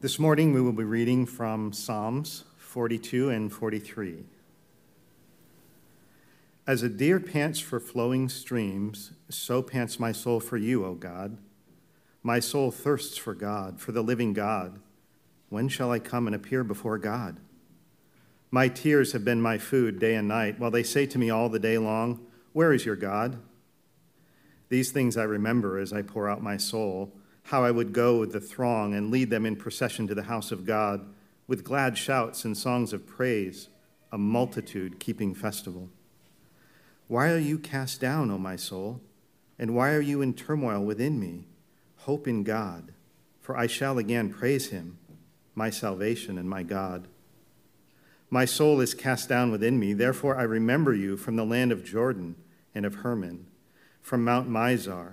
This morning we will be reading from Psalms 42 and 43. As a deer pants for flowing streams, so pants my soul for you, O God. My soul thirsts for God, for the living God. When shall I come and appear before God? My tears have been my food day and night, while they say to me all the day long, Where is your God? These things I remember as I pour out my soul how I would go with the throng and lead them in procession to the house of God with glad shouts and songs of praise, a multitude keeping festival. Why are you cast down, O my soul? And why are you in turmoil within me? Hope in God, for I shall again praise him, my salvation and my God. My soul is cast down within me, therefore I remember you from the land of Jordan and of Hermon, from Mount Mizar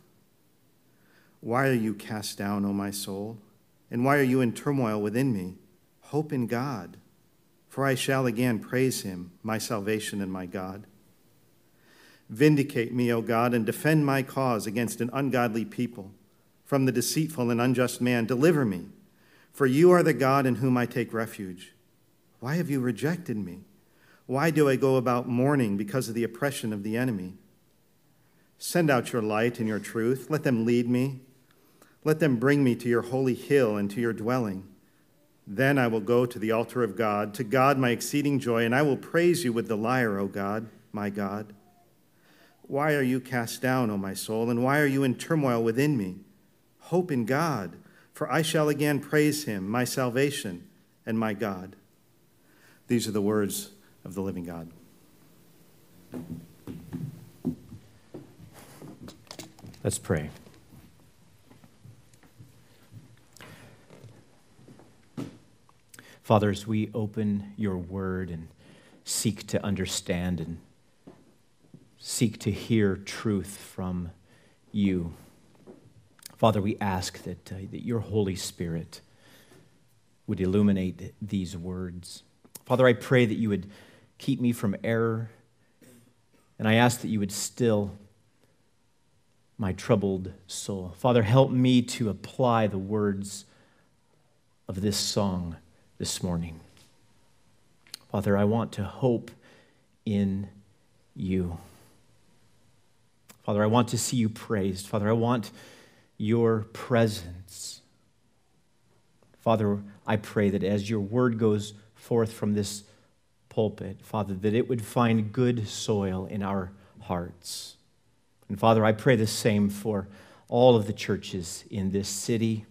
Why are you cast down, O my soul? And why are you in turmoil within me? Hope in God, for I shall again praise him, my salvation and my God. Vindicate me, O God, and defend my cause against an ungodly people. From the deceitful and unjust man, deliver me, for you are the God in whom I take refuge. Why have you rejected me? Why do I go about mourning because of the oppression of the enemy? Send out your light and your truth. Let them lead me. Let them bring me to your holy hill and to your dwelling. Then I will go to the altar of God, to God my exceeding joy, and I will praise you with the lyre, O God, my God. Why are you cast down, O my soul, and why are you in turmoil within me? Hope in God, for I shall again praise him, my salvation and my God. These are the words of the living God. Let's pray. Father, as we open your word and seek to understand and seek to hear truth from you, Father, we ask that, uh, that your Holy Spirit would illuminate these words. Father, I pray that you would keep me from error, and I ask that you would still my troubled soul. Father, help me to apply the words of this song this morning. Father, I want to hope in you. Father, I want to see you praised. Father, I want your presence. Father, I pray that as your word goes forth from this pulpit, Father, that it would find good soil in our hearts. And Father, I pray the same for all of the churches in this city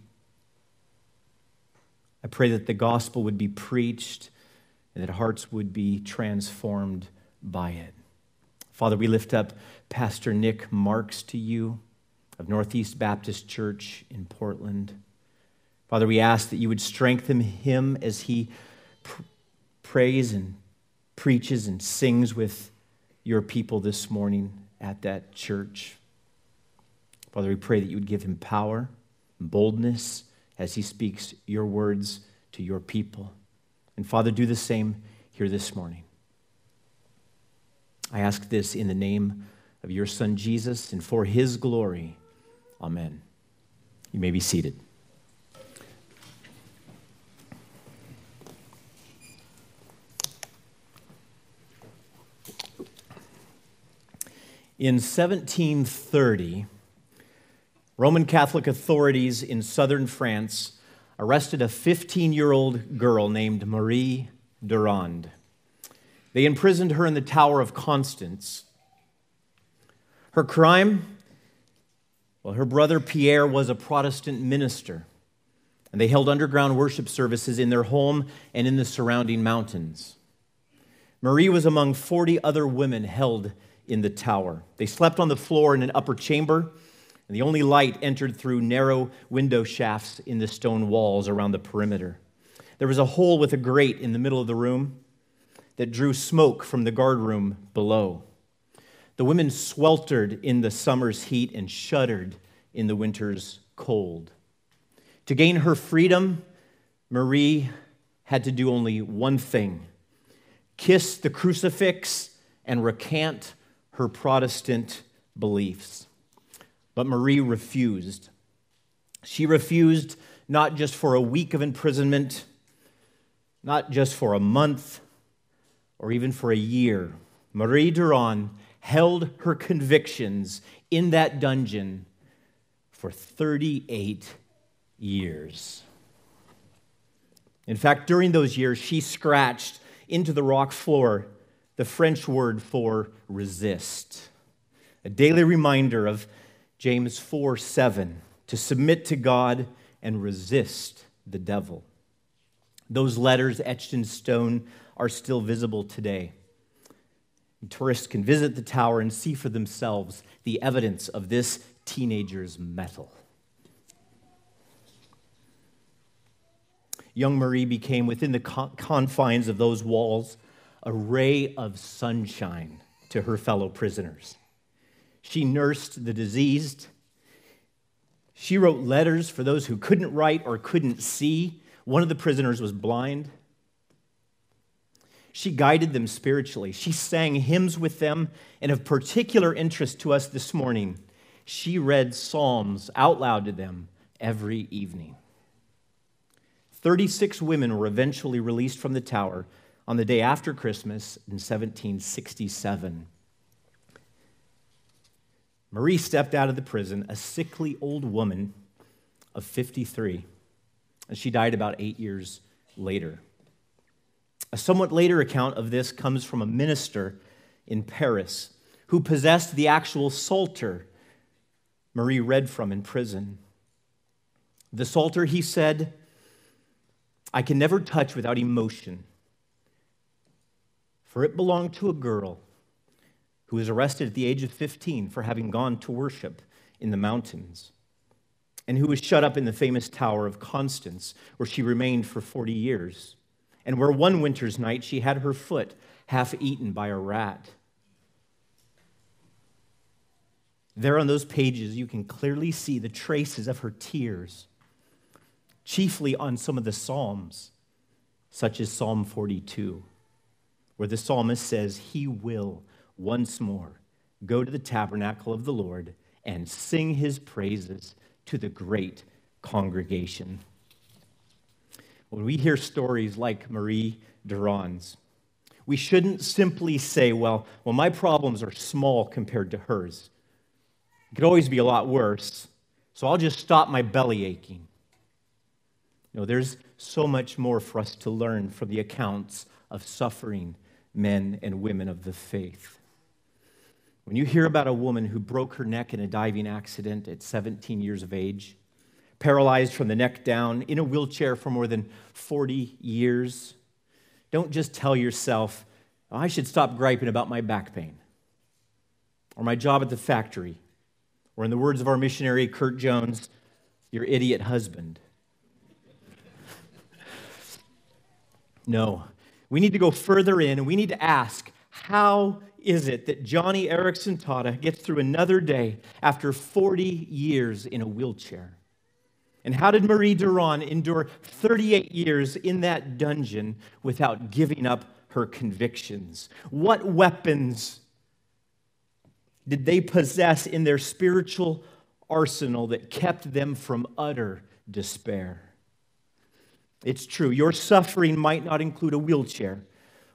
pray that the gospel would be preached and that hearts would be transformed by it. Father, we lift up Pastor Nick Marks to you of Northeast Baptist Church in Portland. Father, we ask that you would strengthen him as he pr- prays and preaches and sings with your people this morning at that church. Father, we pray that you would give him power, boldness, as he speaks your words to your people. And Father, do the same here this morning. I ask this in the name of your Son Jesus and for his glory. Amen. You may be seated. In 1730, Roman Catholic authorities in southern France arrested a 15 year old girl named Marie Durand. They imprisoned her in the Tower of Constance. Her crime? Well, her brother Pierre was a Protestant minister, and they held underground worship services in their home and in the surrounding mountains. Marie was among 40 other women held in the tower. They slept on the floor in an upper chamber and the only light entered through narrow window shafts in the stone walls around the perimeter. There was a hole with a grate in the middle of the room that drew smoke from the guardroom below. The women sweltered in the summer's heat and shuddered in the winter's cold. To gain her freedom, Marie had to do only one thing kiss the crucifix and recant her Protestant beliefs. But Marie refused. She refused not just for a week of imprisonment, not just for a month, or even for a year. Marie Durand held her convictions in that dungeon for 38 years. In fact, during those years, she scratched into the rock floor the French word for resist, a daily reminder of James 4 7 to submit to God and resist the devil. Those letters etched in stone are still visible today. Tourists can visit the tower and see for themselves the evidence of this teenager's mettle. Young Marie became, within the confines of those walls, a ray of sunshine to her fellow prisoners. She nursed the diseased. She wrote letters for those who couldn't write or couldn't see. One of the prisoners was blind. She guided them spiritually. She sang hymns with them. And of particular interest to us this morning, she read Psalms out loud to them every evening. 36 women were eventually released from the tower on the day after Christmas in 1767. Marie stepped out of the prison, a sickly old woman of 53, and she died about eight years later. A somewhat later account of this comes from a minister in Paris who possessed the actual Psalter Marie read from in prison. The Psalter, he said, I can never touch without emotion, for it belonged to a girl who was arrested at the age of 15 for having gone to worship in the mountains, and who was shut up in the famous Tower of Constance, where she remained for 40 years, and where one winter's night she had her foot half eaten by a rat. There on those pages, you can clearly see the traces of her tears chiefly on some of the Psalms, such as Psalm 42, where the psalmist says, He will once more go to the tabernacle of the Lord and sing his praises to the great congregation. When we hear stories like Marie Durand's, we shouldn't simply say, well, well, my problems are small compared to hers. It could always be a lot worse, so I'll just stop my belly aching. No, there's so much more for us to learn from the accounts of suffering men and women of the faith. When you hear about a woman who broke her neck in a diving accident at 17 years of age, paralyzed from the neck down, in a wheelchair for more than 40 years, don't just tell yourself, oh, I should stop griping about my back pain or my job at the factory, or in the words of our missionary Kurt Jones, your idiot husband. No. We need to go further in and we need to ask how is it that Joni Eareckson Tada gets through another day after 40 years in a wheelchair? And how did Marie Durand endure 38 years in that dungeon without giving up her convictions? What weapons did they possess in their spiritual arsenal that kept them from utter despair? It's true. Your suffering might not include a wheelchair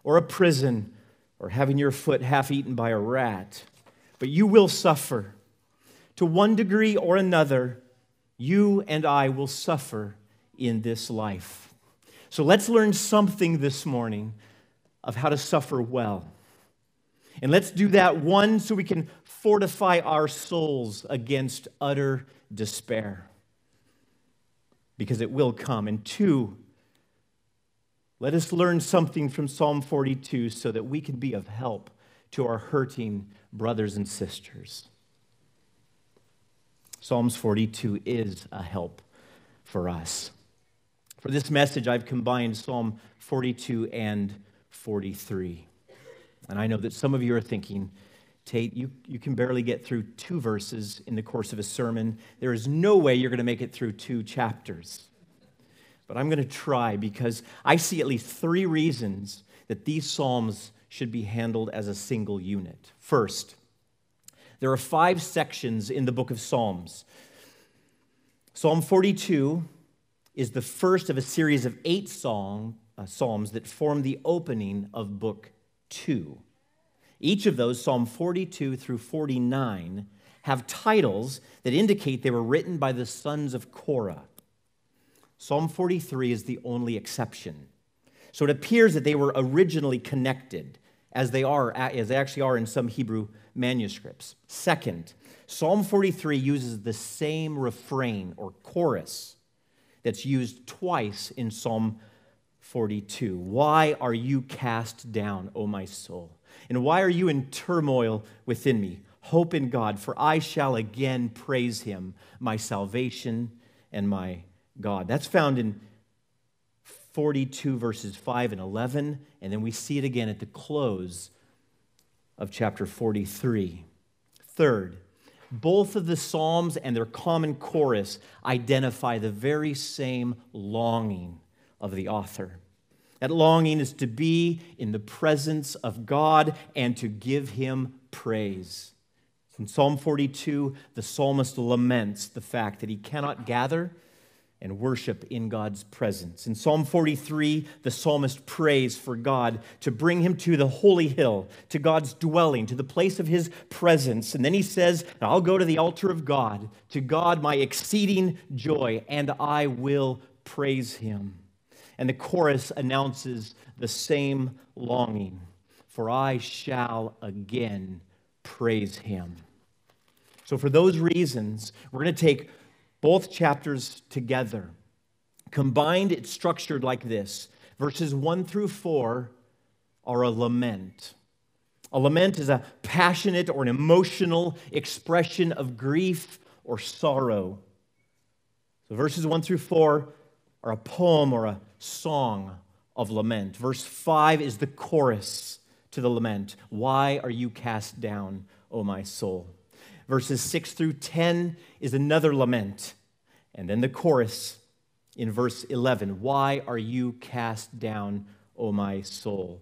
or a prison or having your foot half eaten by a rat, but you will suffer. To one degree or another, you and I will suffer in this life. So let's learn something this morning of how to suffer well. And let's do that, one, so we can fortify our souls against utter despair because it will come. And two, let us learn something from Psalm 42 so that we can be of help to our hurting brothers and sisters. Psalms 42 is a help for us. For this message, I've combined Psalm 42 and 43. And I know that some of you are thinking, Tate, you, you can barely get through two verses in the course of a sermon. There is no way you're going to make it through two chapters. But I'm going to try because I see at least three reasons that these Psalms should be handled as a single unit. First, there are five sections in the book of Psalms. Psalm 42 is the first of a series of eight song, uh, Psalms that form the opening of book two. Each of those, Psalm 42 through 49, have titles that indicate they were written by the sons of Korah. Psalm 43 is the only exception. So it appears that they were originally connected, as they are, as they actually are in some Hebrew manuscripts. Second, Psalm 43 uses the same refrain or chorus that's used twice in Psalm 42. Why are you cast down, O my soul? And why are you in turmoil within me? Hope in God, for I shall again praise him, my salvation and my God. That's found in 42 verses 5 and 11, and then we see it again at the close of chapter 43. Third, both of the Psalms and their common chorus identify the very same longing of the author. That longing is to be in the presence of God and to give him praise. In Psalm 42, the psalmist laments the fact that he cannot gather and worship in God's presence. In Psalm 43, the psalmist prays for God to bring him to the holy hill, to God's dwelling, to the place of his presence. And then he says, I'll go to the altar of God, to God my exceeding joy, and I will praise him. And the chorus announces the same longing, for I shall again praise him. So, for those reasons, we're going to take both chapters together. Combined, it's structured like this verses 1 through 4 are a lament. A lament is a passionate or an emotional expression of grief or sorrow. So, verses 1 through 4 are a poem or a song of lament. Verse 5 is the chorus to the lament Why are you cast down, O my soul? Verses 6 through 10 is another lament. And then the chorus in verse 11 Why are you cast down, O my soul?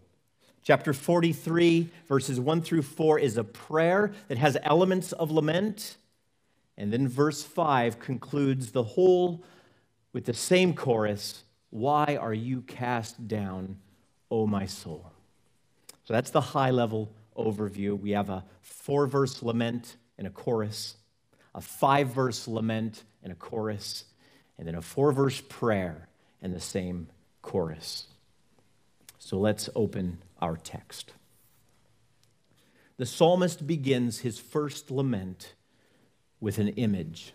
Chapter 43, verses 1 through 4, is a prayer that has elements of lament. And then verse 5 concludes the whole with the same chorus Why are you cast down, O my soul? So that's the high level overview. We have a four verse lament and a chorus, a five verse lament and a chorus, and then a four verse prayer and the same chorus. So let's open our text. The psalmist begins his first lament with an image.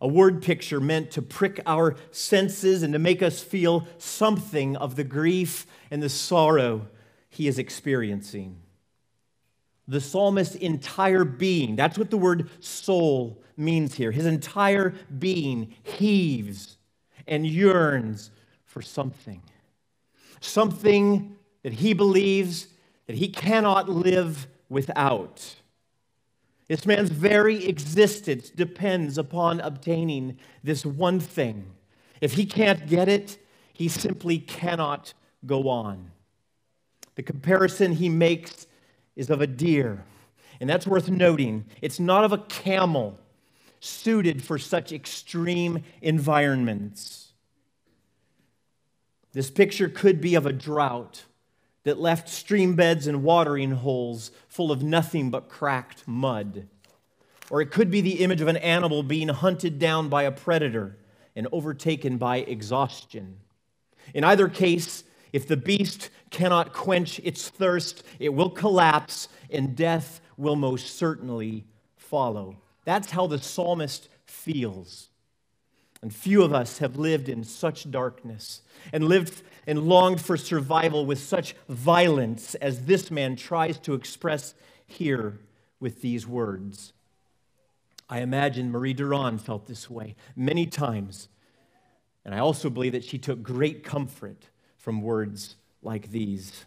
A word picture meant to prick our senses and to make us feel something of the grief and the sorrow he is experiencing the psalmist's entire being. That's what the word soul means here. His entire being heaves and yearns for something. Something that he believes that he cannot live without. This man's very existence depends upon obtaining this one thing. If he can't get it, he simply cannot go on. The comparison he makes is of a deer. And that's worth noting. It's not of a camel suited for such extreme environments. This picture could be of a drought that left stream beds and watering holes full of nothing but cracked mud. Or it could be the image of an animal being hunted down by a predator and overtaken by exhaustion. In either case, if the beast cannot quench its thirst, it will collapse and death will most certainly follow. That's how the psalmist feels. And few of us have lived in such darkness and lived and longed for survival with such violence as this man tries to express here with these words. I imagine Marie Durand felt this way many times And I also believe that she took great comfort from words like these.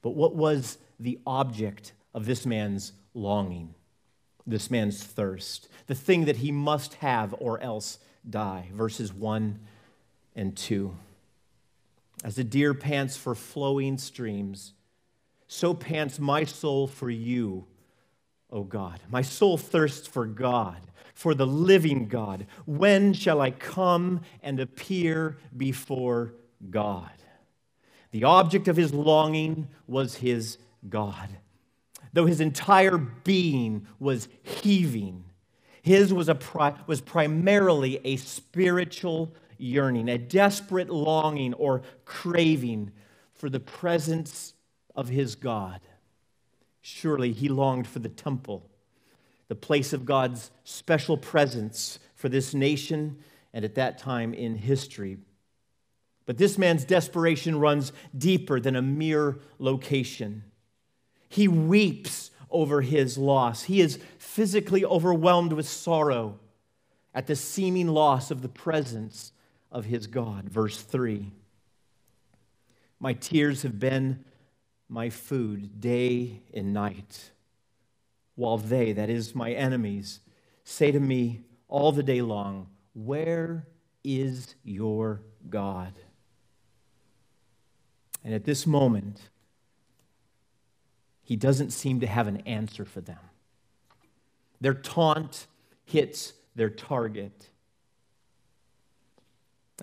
But what was the object of this man's longing, this man's thirst, the thing that he must have or else die? Verses 1 and 2. As the deer pants for flowing streams, so pants my soul for you, O God. My soul thirsts for God, for the living God. When shall I come and appear before God? The object of his longing was his God. Though his entire being was heaving, his was, a pri- was primarily a spiritual yearning, a desperate longing or craving for the presence of his God. Surely he longed for the temple, the place of God's special presence for this nation and at that time in history. But this man's desperation runs deeper than a mere location. He weeps over his loss. He is physically overwhelmed with sorrow at the seeming loss of the presence of his God. Verse 3 My tears have been my food day and night, while they, that is, my enemies, say to me all the day long, Where is your God? And at this moment, he doesn't seem to have an answer for them. Their taunt hits their target.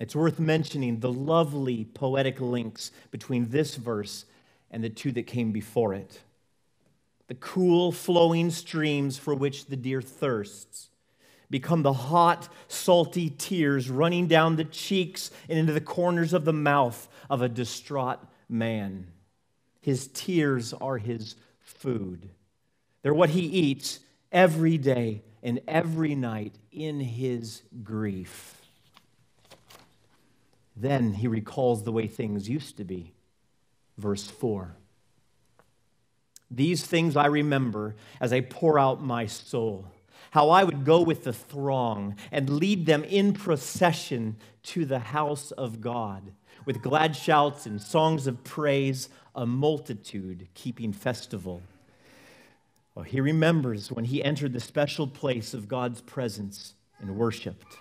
It's worth mentioning the lovely poetic links between this verse and the two that came before it. The cool, flowing streams for which the deer thirsts become the hot, salty tears running down the cheeks and into the corners of the mouth of a distraught man. His tears are his food. They're what he eats every day and every night in his grief. Then he recalls the way things used to be. Verse 4. These things I remember as I pour out my soul how I would go with the throng and lead them in procession to the house of God, with glad shouts and songs of praise, a multitude keeping festival. Well, he remembers when he entered the special place of God's presence and worshiped.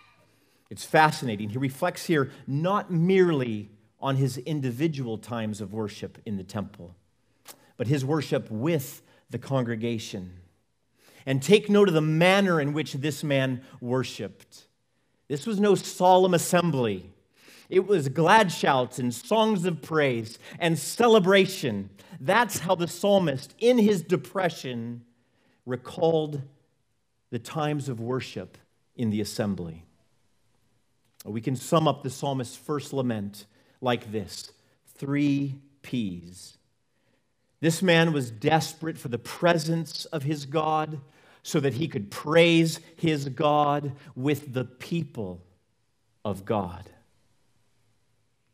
It's fascinating. He reflects here not merely on his individual times of worship in the temple, but his worship with the congregation and take note of the manner in which this man worshiped. This was no solemn assembly. It was glad shouts and songs of praise and celebration. That's how the psalmist, in his depression, recalled the times of worship in the assembly. We can sum up the psalmist's first lament like this three P's. This man was desperate for the presence of his God so that he could praise his God with the people of God.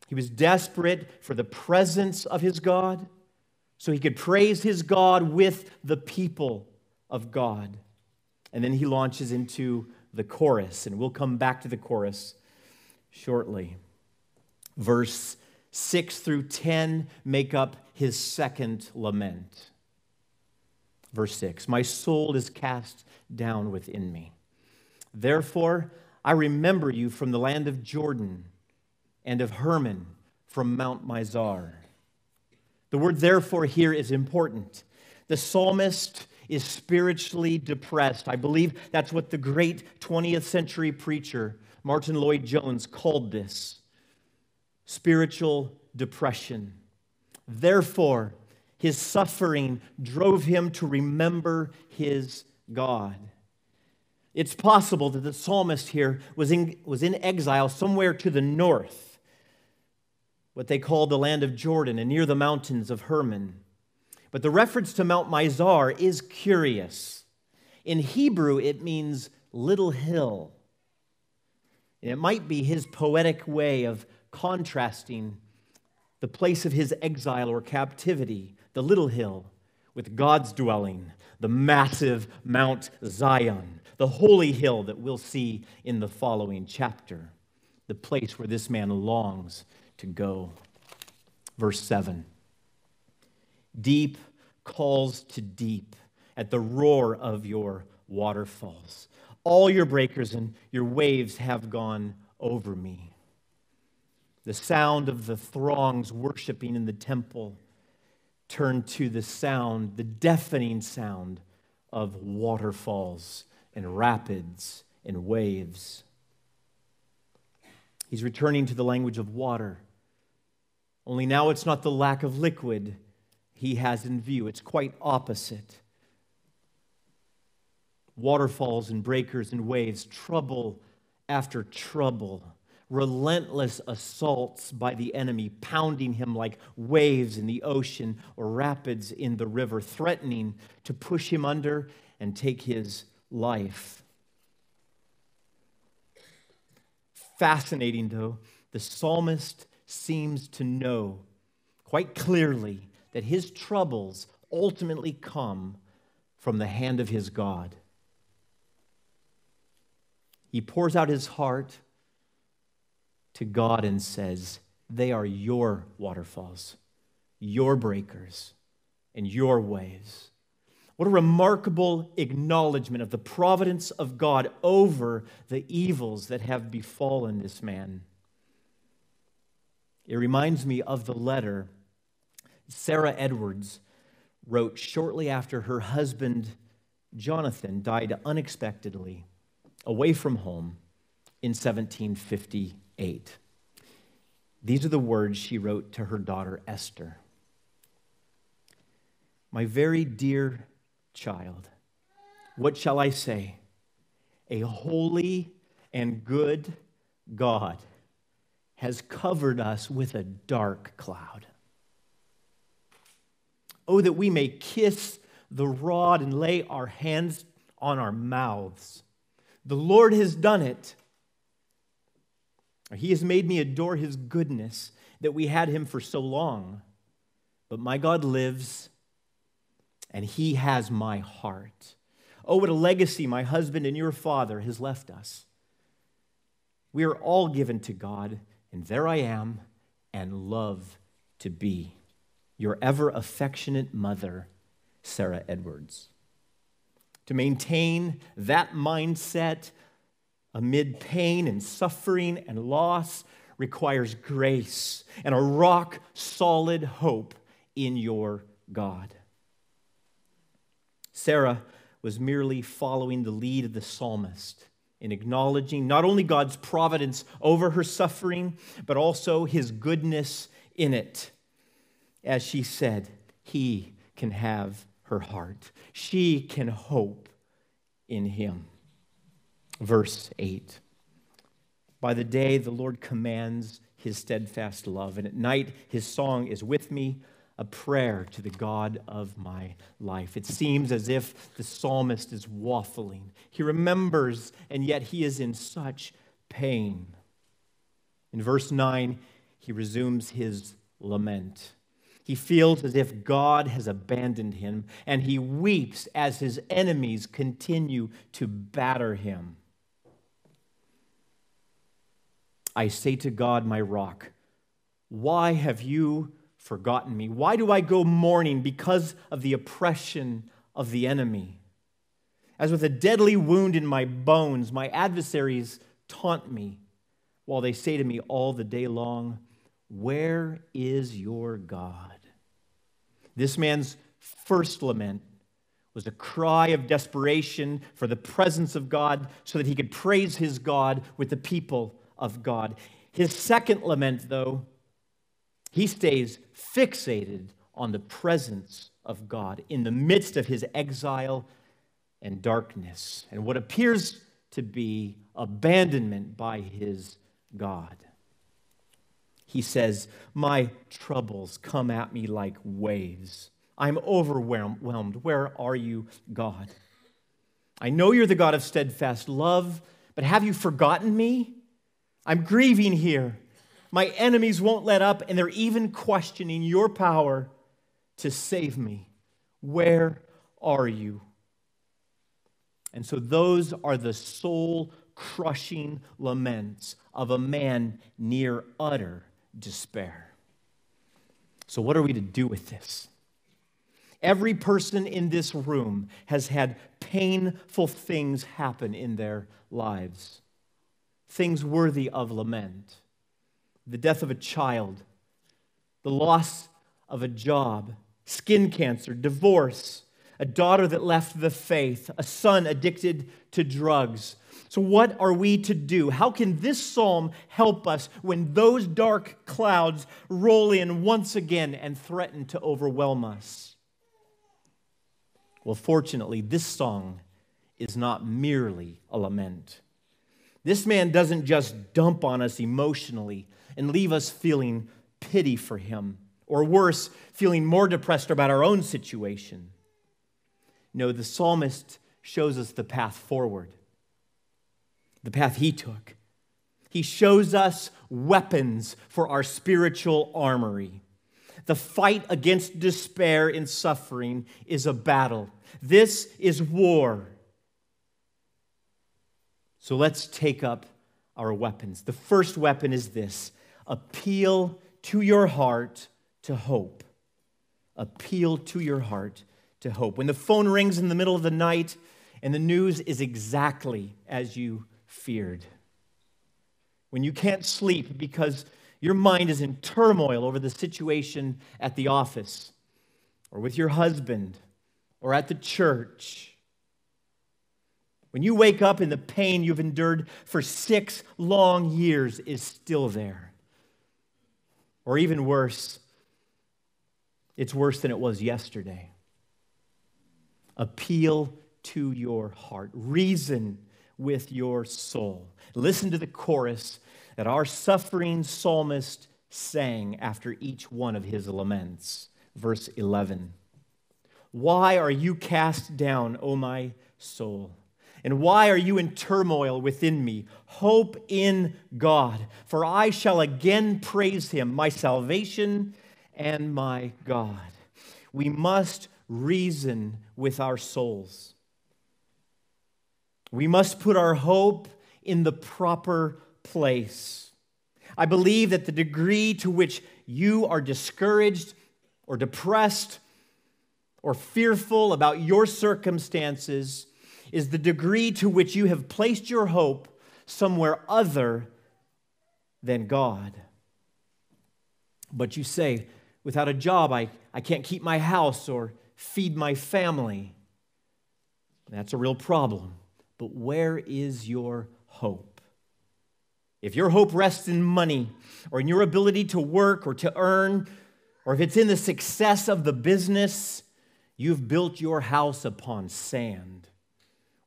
He was desperate for the presence of his God so he could praise his God with the people of God. And then he launches into the chorus, and we'll come back to the chorus shortly. Verse 6 through 10 make up his second lament. Verse 6 My soul is cast down within me. Therefore, I remember you from the land of Jordan and of Hermon from Mount Mizar. The word therefore here is important. The psalmist is spiritually depressed. I believe that's what the great 20th century preacher Martyn Lloyd-Jones called this spiritual depression. Therefore, his suffering drove him to remember his God. It's possible that the psalmist here was in, was in exile somewhere to the north, what they called the land of Jordan and near the mountains of Hermon. But the reference to Mount Mizar is curious. In Hebrew, it means little hill. And it might be his poetic way of contrasting the place of his exile or captivity the little hill with God's dwelling, the massive Mount Zion, the holy hill that we'll see in the following chapter. the place where this man longs to go. Verse 7 Deep calls to deep at the roar of your waterfalls. All your breakers and your waves have gone over me. The sound of the throngs worshiping in the temple turned to the sound, the deafening sound of waterfalls and rapids and waves. He's returning to the language of water. Only now it's not the lack of liquid he has in view, it's quite opposite. Waterfalls and breakers and waves, trouble after trouble, relentless assaults by the enemy, pounding him like waves in the ocean or rapids in the river, threatening to push him under and take his life. Fascinating, though, the psalmist seems to know quite clearly that his troubles ultimately come from the hand of his God. He pours out his heart to God and says, They are your waterfalls, your breakers, and your waves. What a remarkable acknowledgement of the providence of God over the evils that have befallen this man. It reminds me of the letter Sarah Edwards wrote shortly after her husband Jonathan died unexpectedly away from home in 1758. These are the words she wrote to her daughter Esther My very dear child, what shall I say? A holy and good God has covered us with a dark cloud. Oh, that we may kiss the rod and lay our hands on our mouths. The Lord has done it. He has made me adore his goodness that we had him for so long. But my God lives, and he has my heart. Oh, what a legacy my husband and your father has left us. We are all given to God, and there I am, and love to be your ever affectionate mother, Sarah Edwards. To maintain that mindset amid pain and suffering and loss requires grace and a rock solid hope in your God. Sarah was merely following the lead of the psalmist in acknowledging not only God's providence over her suffering, but also his goodness in it. As she said, He can have her heart, she can hope in Him. Verse 8 By the day, the Lord commands His steadfast love, and at night, His song is with me a prayer to the God of my life. It seems as if the psalmist is waffling. He remembers, and yet he is in such pain. In verse 9, he resumes his lament. He feels as if God has abandoned him, and he weeps as his enemies continue to batter him. I say to God, my rock, why have you forgotten me? Why do I go mourning because of the oppression of the enemy? As with a deadly wound in my bones, my adversaries taunt me while they say to me all the day long, Where is your God? This man's first lament was a cry of desperation for the presence of God so that he could praise his God with the people of God. His second lament, though, he stays fixated on the presence of God in the midst of his exile and darkness and what appears to be abandonment by his God. He says, My troubles come at me like waves. I'm overwhelmed. Where are you, God? I know you're the God of steadfast love, but have you forgotten me? I'm grieving here. My enemies won't let up, and they're even questioning your power to save me. Where are you? And so, those are the soul crushing laments of a man near utter despair. So, what are we to do with this? Every person in this room has had painful things happen in their lives, things worthy of lament. The death of a child, the loss of a job, skin cancer, divorce, a daughter that left the faith, a son addicted to drugs. So, what are we to do? How can this psalm help us when those dark clouds roll in once again and threaten to overwhelm us? Well, fortunately, this song is not merely a lament. This man doesn't just dump on us emotionally and leave us feeling pity for him, or worse, feeling more depressed about our own situation. No, the psalmist shows us the path forward, the path he took. He shows us weapons for our spiritual armory. The fight against despair and suffering is a battle. This is war. So let's take up our weapons. The first weapon is this appeal to your heart to hope. Appeal to your heart to hope. When the phone rings in the middle of the night and the news is exactly as you feared, when you can't sleep because your mind is in turmoil over the situation at the office or with your husband or at the church, when you wake up and the pain you've endured for six long years is still there, or even worse, it's worse than it was yesterday appeal to your heart, reason with your soul. Listen to the chorus that our suffering psalmist sang after each one of his laments. Verse 11 Why are you cast down, O my soul? And why are you in turmoil within me? Hope in God, for I shall again praise him, my salvation and my God. We must reason with our souls. We must put our hope in the proper place. I believe that the degree to which you are discouraged or depressed or fearful about your circumstances is the degree to which you have placed your hope somewhere other than God. But you say, without a job, I, I can't keep my house or feed my family. That's a real problem. But where is your hope? If your hope rests in money or in your ability to work or to earn, or if it's in the success of the business, you've built your house upon sand.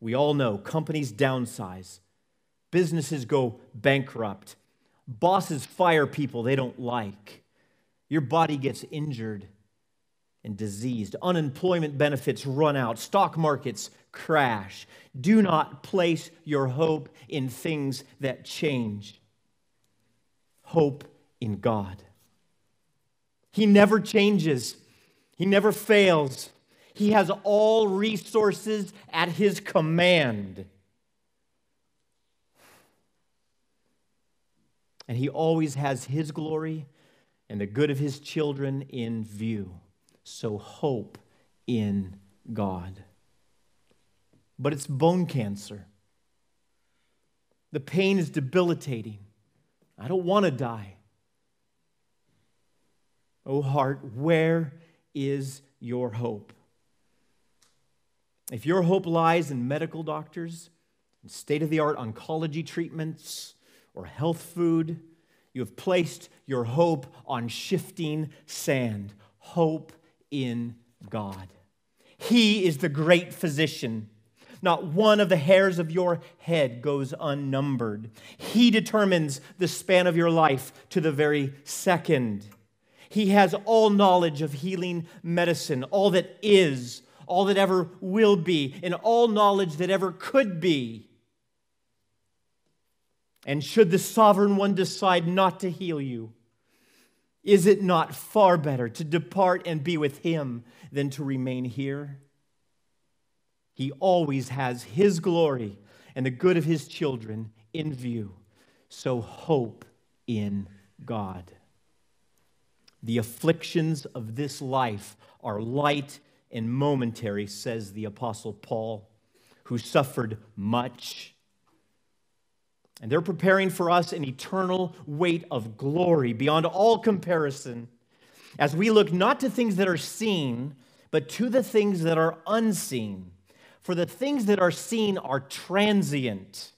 We all know companies downsize, businesses go bankrupt, bosses fire people they don't like, your body gets injured and diseased. Unemployment benefits run out. Stock markets crash. Do not place your hope in things that change. Hope in God. He never changes, He never fails. He has all resources at His command. And He always has His glory and the good of His children in view. So hope in God. But it's bone cancer. The pain is debilitating. I don't want to die. Oh, heart, where is your hope? If your hope lies in medical doctors, state of the art oncology treatments, or health food, you have placed your hope on shifting sand. Hope in God. He is the great physician. Not one of the hairs of your head goes unnumbered. He determines the span of your life to the very second. He has all knowledge of healing medicine, all that is, all that ever will be, and all knowledge that ever could be. And should the sovereign one decide not to heal you, is it not far better to depart and be with him than to remain here? He always has his glory and the good of his children in view. So hope in God. The afflictions of this life are light and momentary, says the Apostle Paul, who suffered much. And they're preparing for us an eternal weight of glory beyond all comparison as we look not to things that are seen, but to the things that are unseen. For the things that are seen are transient,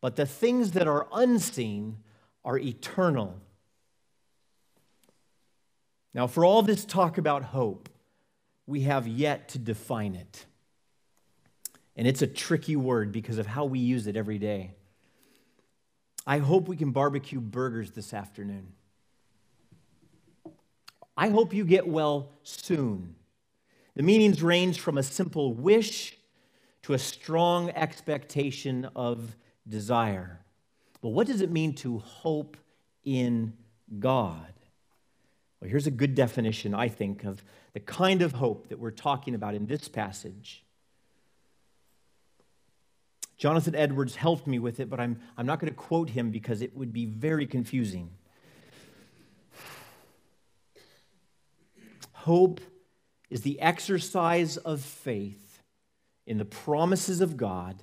but the things that are unseen are eternal. Now, for all this talk about hope, we have yet to define it. And it's a tricky word because of how we use it every day. I hope we can barbecue burgers this afternoon. I hope you get well soon. The meanings range from a simple wish to a strong expectation of desire. But what does it mean to hope in God? Well, here's a good definition, I think, of the kind of hope that we're talking about in this passage. Jonathan Edwards helped me with it, but I'm, I'm not going to quote him because it would be very confusing. Hope is the exercise of faith in the promises of God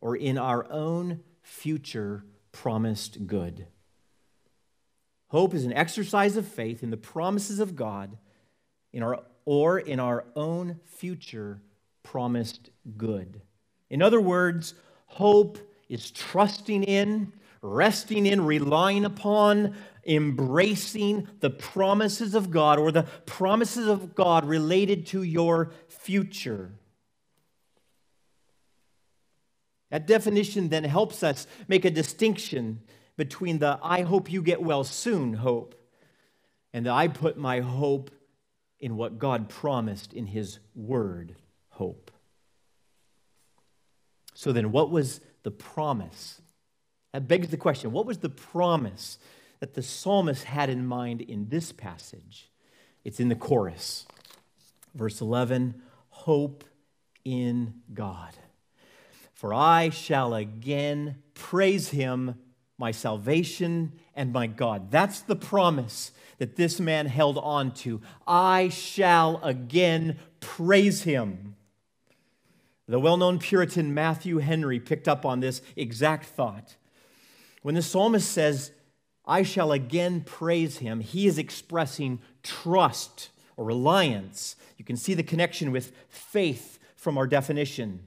or in our own future promised good. Hope is an exercise of faith in the promises of God in our, or in our own future promised good. In other words, hope is trusting in, resting in, relying upon, embracing the promises of God or the promises of God related to your future. That definition then helps us make a distinction between the I hope you get well soon hope and the I put my hope in what God promised in His Word hope. So then, what was the promise? That begs the question what was the promise that the psalmist had in mind in this passage. It's in the chorus. Verse 11 Hope in God. For I shall again praise him, my salvation and my God. That's the promise that this man held on to. I shall again praise him. The well known Puritan Matthew Henry picked up on this exact thought. When the psalmist says, I shall again praise him. He is expressing trust or reliance. You can see the connection with faith from our definition.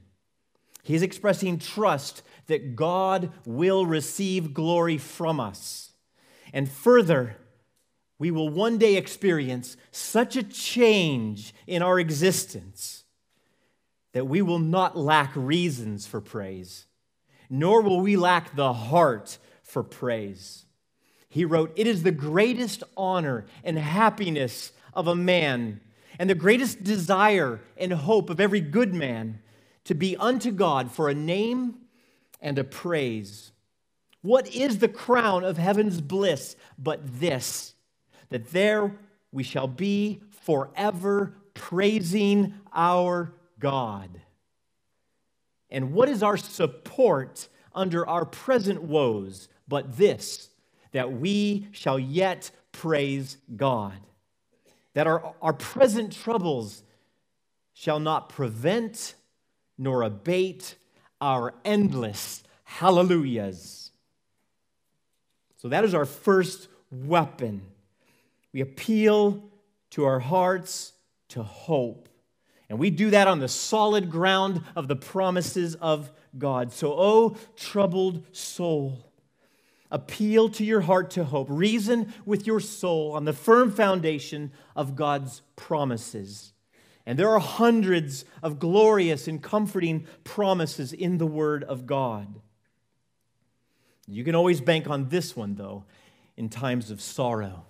He is expressing trust that God will receive glory from us. And further, we will one day experience such a change in our existence that we will not lack reasons for praise, nor will we lack the heart for praise he wrote, It is the greatest honor and happiness of a man, and the greatest desire and hope of every good man to be unto God for a name and a praise. What is the crown of heaven's bliss but this, that there we shall be forever praising our God? And what is our support under our present woes but this? that we shall yet praise God, that our, our present troubles shall not prevent nor abate our endless hallelujahs. So that is our first weapon. We appeal to our hearts to hope. And we do that on the solid ground of the promises of God. So, oh, troubled soul, Appeal to your heart to hope. Reason with your soul on the firm foundation of God's promises. And there are hundreds of glorious and comforting promises in the Word of God. You can always bank on this one, though, in times of sorrow.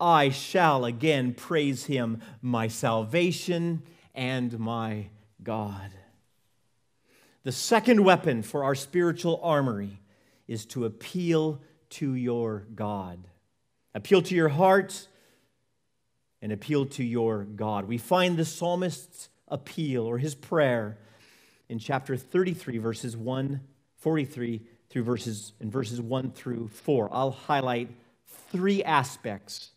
I shall again praise Him, my salvation and my God. The second weapon for our spiritual armory is to appeal to your God. Appeal to your heart and appeal to your God. We find the psalmist's appeal or his prayer in chapter 33, verses 1, 43 through verses, in verses 1 through 4. I'll highlight three aspects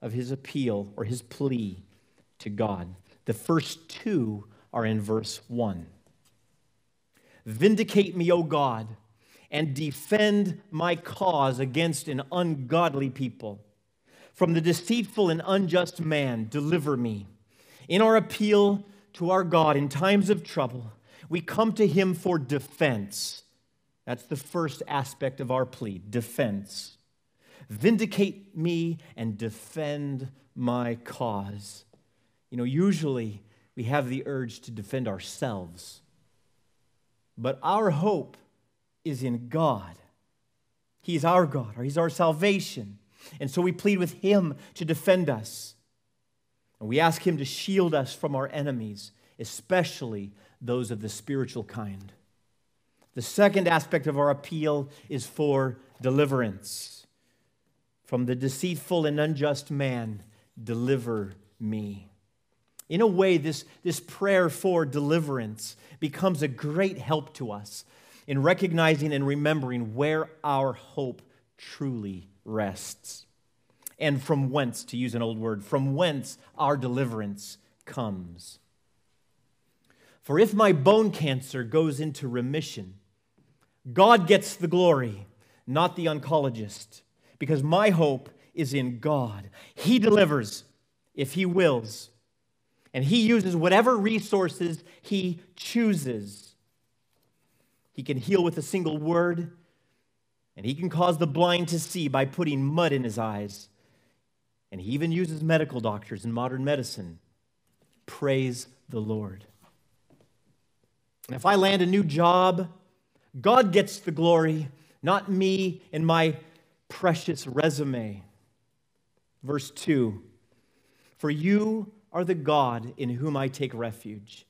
of his appeal or his plea to God. The first two are in verse 1. Vindicate me, O God, and defend my cause against an ungodly people. From the deceitful and unjust man, deliver me. In our appeal to our God in times of trouble, we come to him for defense. That's the first aspect of our plea defense. Vindicate me and defend my cause. You know, usually we have the urge to defend ourselves, but our hope is in God. He's our God, or He's our salvation. And so we plead with Him to defend us. And we ask Him to shield us from our enemies, especially those of the spiritual kind. The second aspect of our appeal is for deliverance. From the deceitful and unjust man, deliver me. In a way, this, this prayer for deliverance becomes a great help to us in recognizing and remembering where our hope truly rests. And from whence, to use an old word, from whence our deliverance comes. For if my bone cancer goes into remission, God gets the glory, not the oncologist, because my hope is in God. He delivers if He wills, and He uses whatever resources He chooses. He can heal with a single word, and He can cause the blind to see by putting mud in his eyes. And He even uses medical doctors in modern medicine. Praise the Lord. And if I land a new job, God gets the glory, not me and my precious resume. Verse 2 For you are the God in whom I take refuge.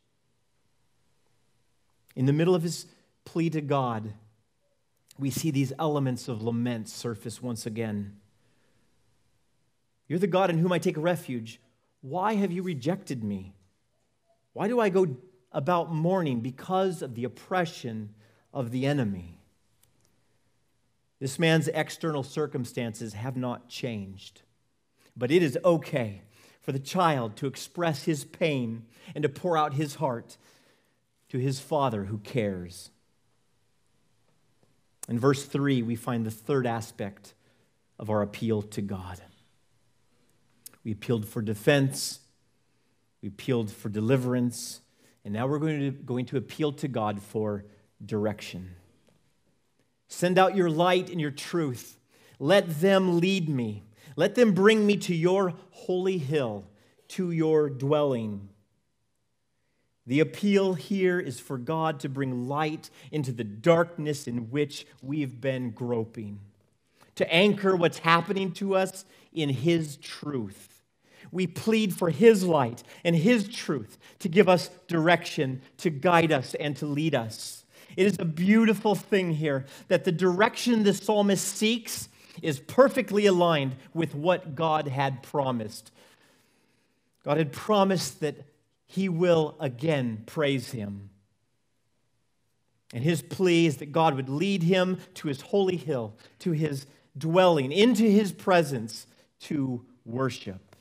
In the middle of his plea to God, we see these elements of lament surface once again. You're the God in whom I take refuge. Why have you rejected me? Why do I go about mourning because of the oppression of the enemy. This man's external circumstances have not changed, but it is okay for the child to express his pain and to pour out his heart to his father who cares. In verse 3, we find the third aspect of our appeal to God. We appealed for defense, we appealed for deliverance, and now we're going to, going to appeal to God for direction. Send out your light and your truth. Let them lead me. Let them bring me to your holy hill, to your dwelling. The appeal here is for God to bring light into the darkness in which we've been groping, to anchor what's happening to us in His truth we plead for His light and His truth to give us direction, to guide us, and to lead us. It is a beautiful thing here that the direction the psalmist seeks is perfectly aligned with what God had promised. God had promised that he will again praise him. And his plea is that God would lead him to his holy hill, to his dwelling, into his presence to worship.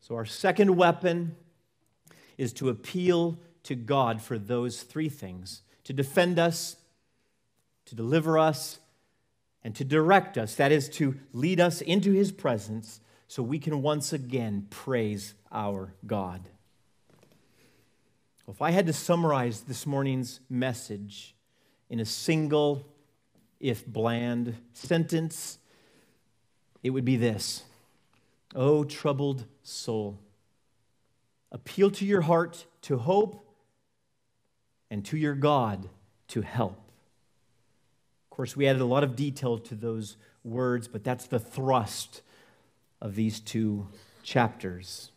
So, our second weapon is to appeal to God for those three things to defend us, to deliver us, and to direct us. That is, to lead us into his presence so we can once again praise our God. If I had to summarize this morning's message in a single, if bland, sentence, it would be this O troubled soul, appeal to your heart to hope and to your God to help. Of course, we added a lot of detail to those words, but that's the thrust of these two chapters.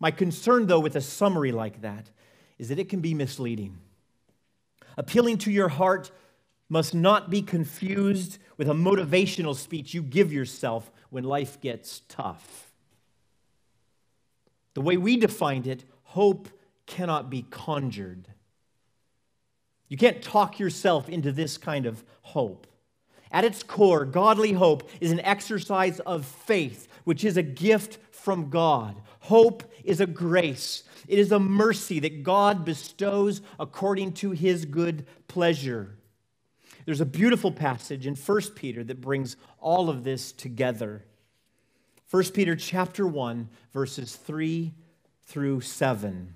My concern, though, with a summary like that is that it can be misleading. Appealing to your heart must not be confused with a motivational speech you give yourself when life gets tough. The way we defined it, hope cannot be conjured. You can't talk yourself into this kind of hope. At its core, godly hope is an exercise of faith, which is a gift from God. Hope is a grace, it is a mercy that God bestows according to his good pleasure. There's a beautiful passage in 1 Peter that brings all of this together. 1 Peter chapter 1 verses 3 through 7.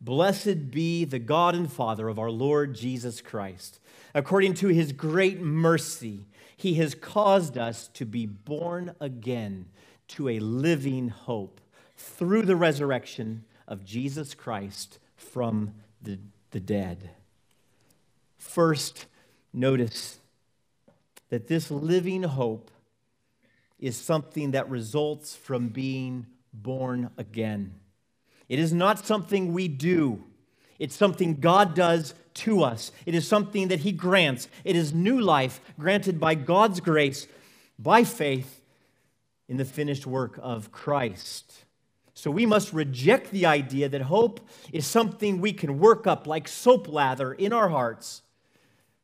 Blessed be the God and Father of our Lord Jesus Christ. According to his great mercy, he has caused us to be born again to a living hope through the resurrection of Jesus Christ from the, the dead. First, notice that this living hope is something that results from being born again. It is not something we do. It's something God does to us. It is something that He grants. It is new life granted by God's grace by faith in the finished work of Christ. So we must reject the idea that hope is something we can work up like soap lather in our hearts.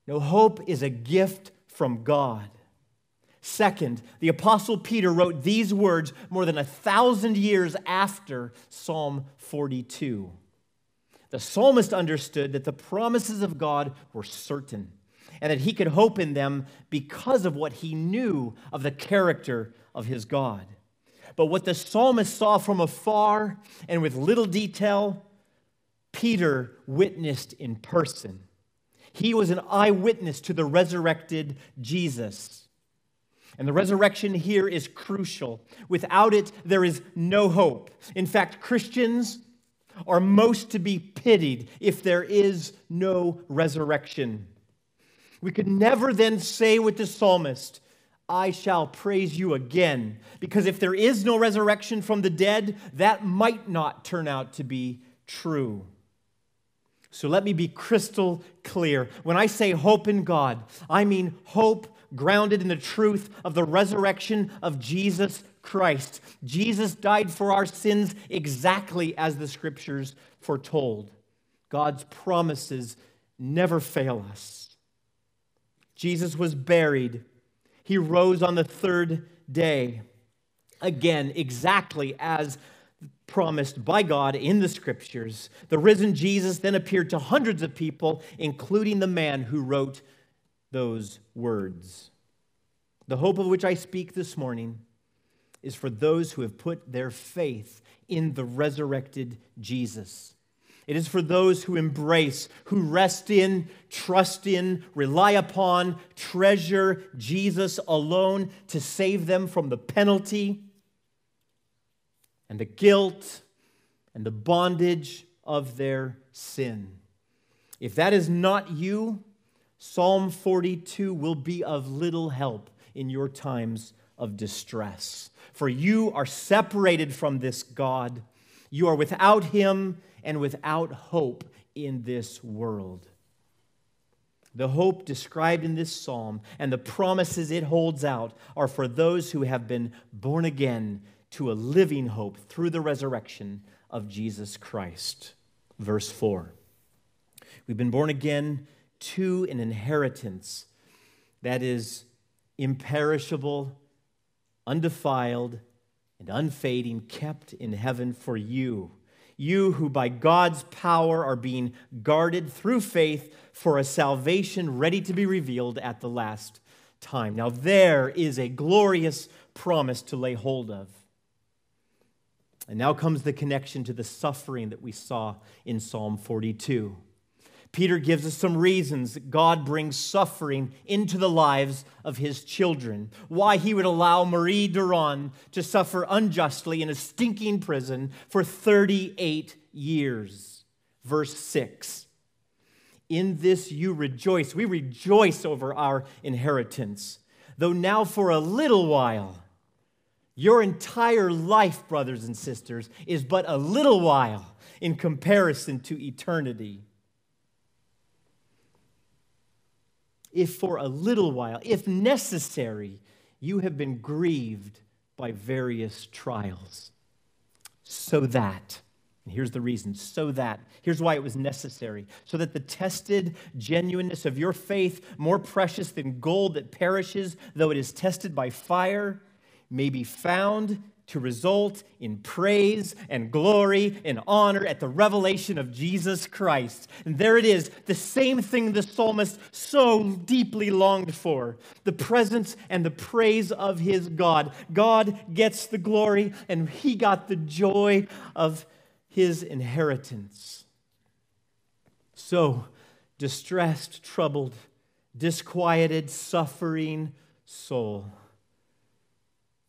No, hope is a gift from God. Second, the Apostle Peter wrote these words more than a thousand years after Psalm 42. The psalmist understood that the promises of God were certain and that he could hope in them because of what he knew of the character of his God. But what the psalmist saw from afar and with little detail, Peter witnessed in person. He was an eyewitness to the resurrected Jesus. And the resurrection here is crucial. Without it, there is no hope. In fact, Christians are most to be pitied if there is no resurrection. We could never then say with the psalmist, I shall praise you again. Because if there is no resurrection from the dead, that might not turn out to be true. So let me be crystal clear. When I say hope in God, I mean hope grounded in the truth of the resurrection of Jesus Christ. Jesus died for our sins exactly as the scriptures foretold. God's promises never fail us. Jesus was buried, he rose on the third day. Again, exactly as promised by God in the scriptures. The risen Jesus then appeared to hundreds of people, including the man who wrote those words. The hope of which I speak this morning is for those who have put their faith in the resurrected Jesus. It is for those who embrace, who rest in, trust in, rely upon, treasure Jesus alone to save them from the penalty and the guilt and the bondage of their sin. If that is not you, Psalm 42 will be of little help in your times of distress. For you are separated from this God. You are without Him and without hope in this world. The hope described in this psalm and the promises it holds out are for those who have been born again to a living hope through the resurrection of Jesus Christ. Verse 4 We've been born again to an inheritance that is imperishable, undefiled, and unfading, kept in heaven for you. You who by God's power are being guarded through faith for a salvation ready to be revealed at the last time. Now, there is a glorious promise to lay hold of. And now comes the connection to the suffering that we saw in Psalm 42. Peter gives us some reasons that God brings suffering into the lives of his children. Why he would allow Marie Durand to suffer unjustly in a stinking prison for 38 years. Verse 6 In this you rejoice. We rejoice over our inheritance, though now for a little while your entire life, brothers and sisters, is but a little while in comparison to eternity. If for a little while, if necessary, you have been grieved by various trials, so that, And here's the reason so that, here's why it was necessary so that the tested genuineness of your faith, more precious than gold that perishes, though it is tested by fire, may be found to result in praise and glory and honor at the revelation of Jesus Christ. And there it is, the same thing the psalmist so deeply longed for the presence and the praise of his God. God gets the glory, and he got the joy of his inheritance. So, distressed, troubled, disquieted, suffering soul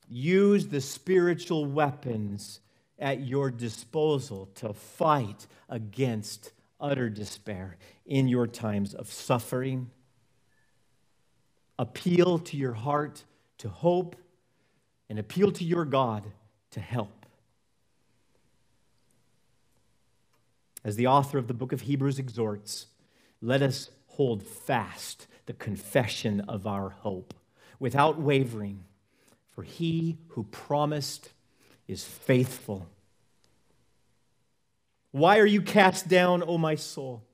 use the spiritual weapons at your disposal to fight against utter despair in your times of suffering. Appeal to your heart to hope and appeal to your God to help. As the author of the book of Hebrews exhorts, let us hold fast the confession of our hope without wavering for he who promised is faithful. Why are you cast down, O my soul?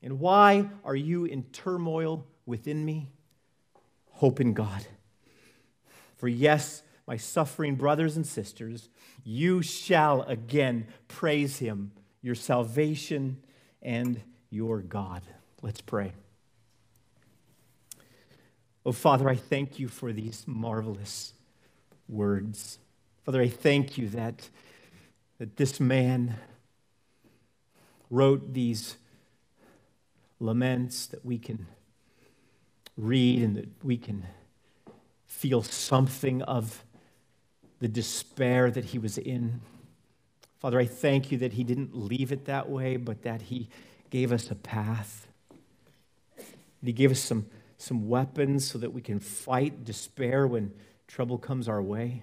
And why are you in turmoil within me? Hope in God. For yes, my suffering brothers and sisters, you shall again praise him, your salvation and your God. Let's pray. Oh, Father, I thank you for these marvelous words. Father, I thank you that, that this man wrote these laments that we can read and that we can feel something of the despair that he was in. Father, I thank you that he didn't leave it that way, but that he gave us a path. He gave us some, some weapons so that we can fight despair when trouble comes our way.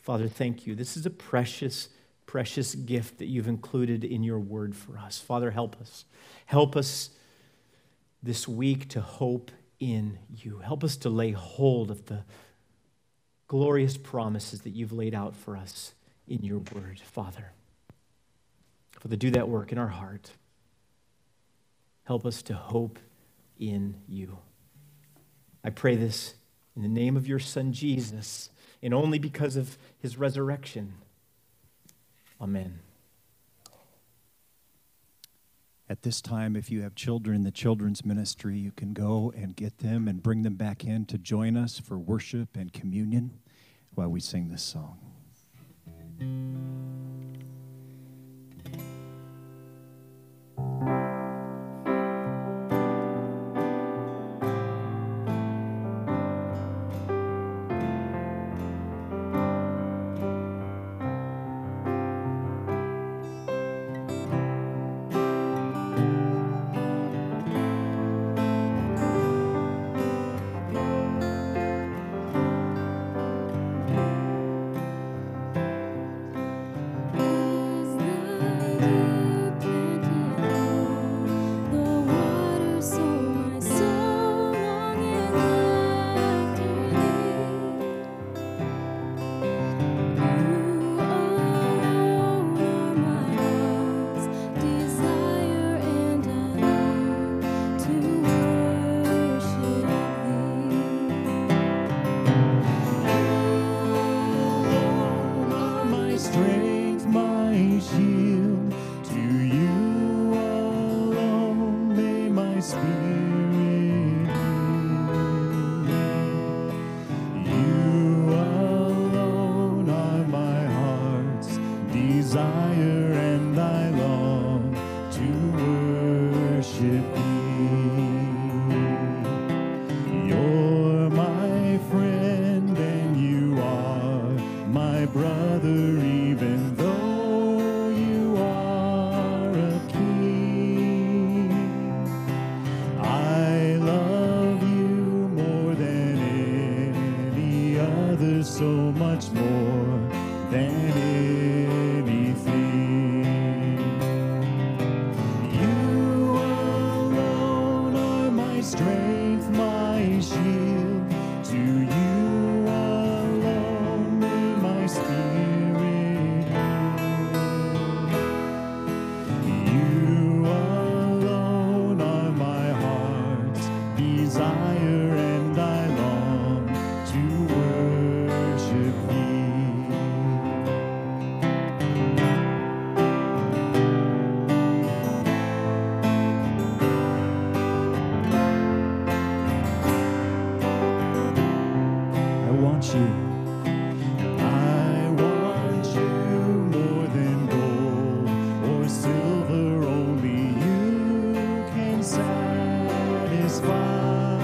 Father, thank you. This is a precious, precious gift that you've included in your word for us. Father, help us. Help us this week to hope in you. Help us to lay hold of the glorious promises that you've laid out for us in your word, Father. Father, do that work in our heart. Help us to hope in you. I pray this in the name of your Son, Jesus, and only because of his resurrection. Amen. At this time, if you have children in the children's ministry, you can go and get them and bring them back in to join us for worship and communion while we sing this song. Satisfy.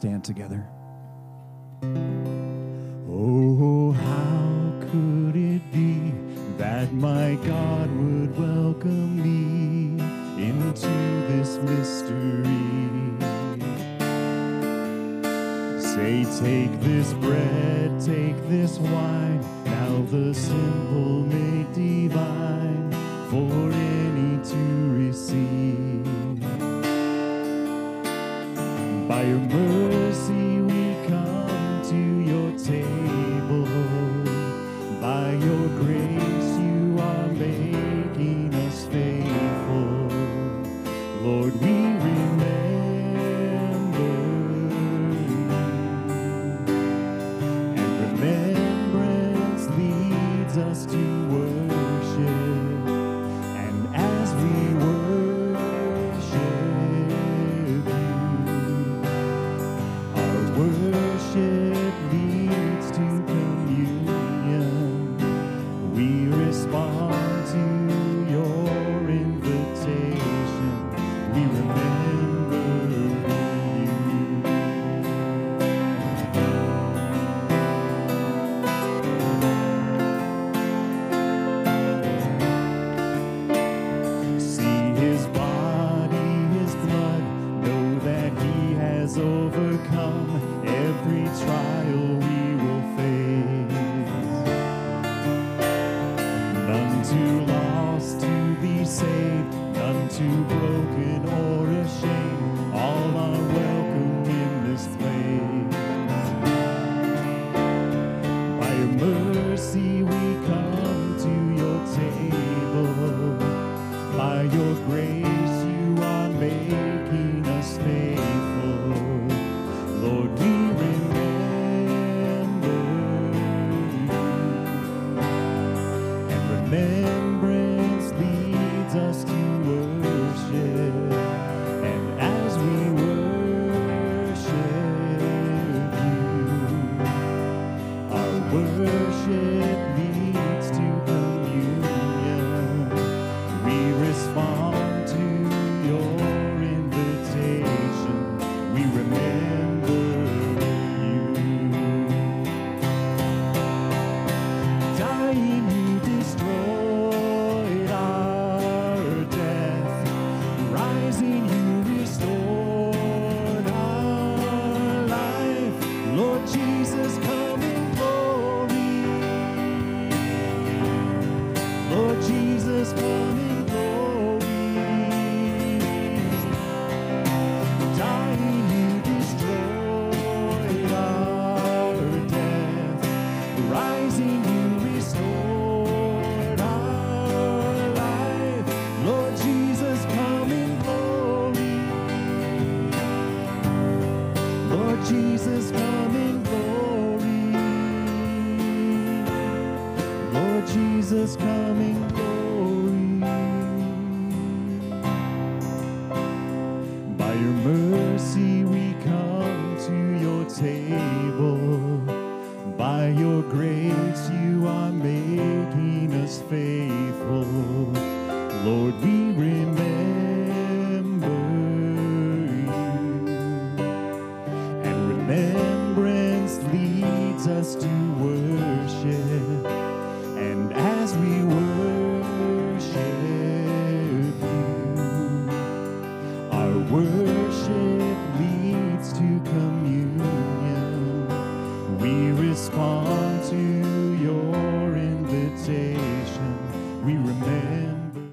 Stand together. Lord,